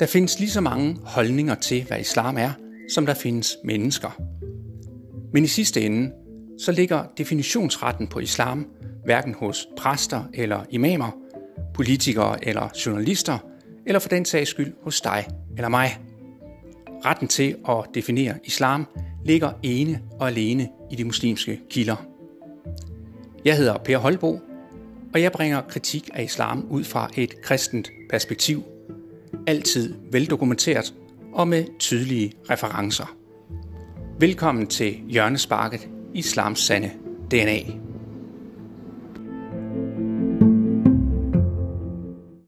Der findes lige så mange holdninger til, hvad islam er, som der findes mennesker. Men i sidste ende, så ligger definitionsretten på islam hverken hos præster eller imamer, politikere eller journalister, eller for den sags skyld hos dig eller mig. Retten til at definere islam ligger ene og alene i de muslimske kilder. Jeg hedder Per Holbo, og jeg bringer kritik af islam ud fra et kristent perspektiv. Altid veldokumenteret og med tydelige referencer. Velkommen til Hjørnesparket Islams Sande DNA.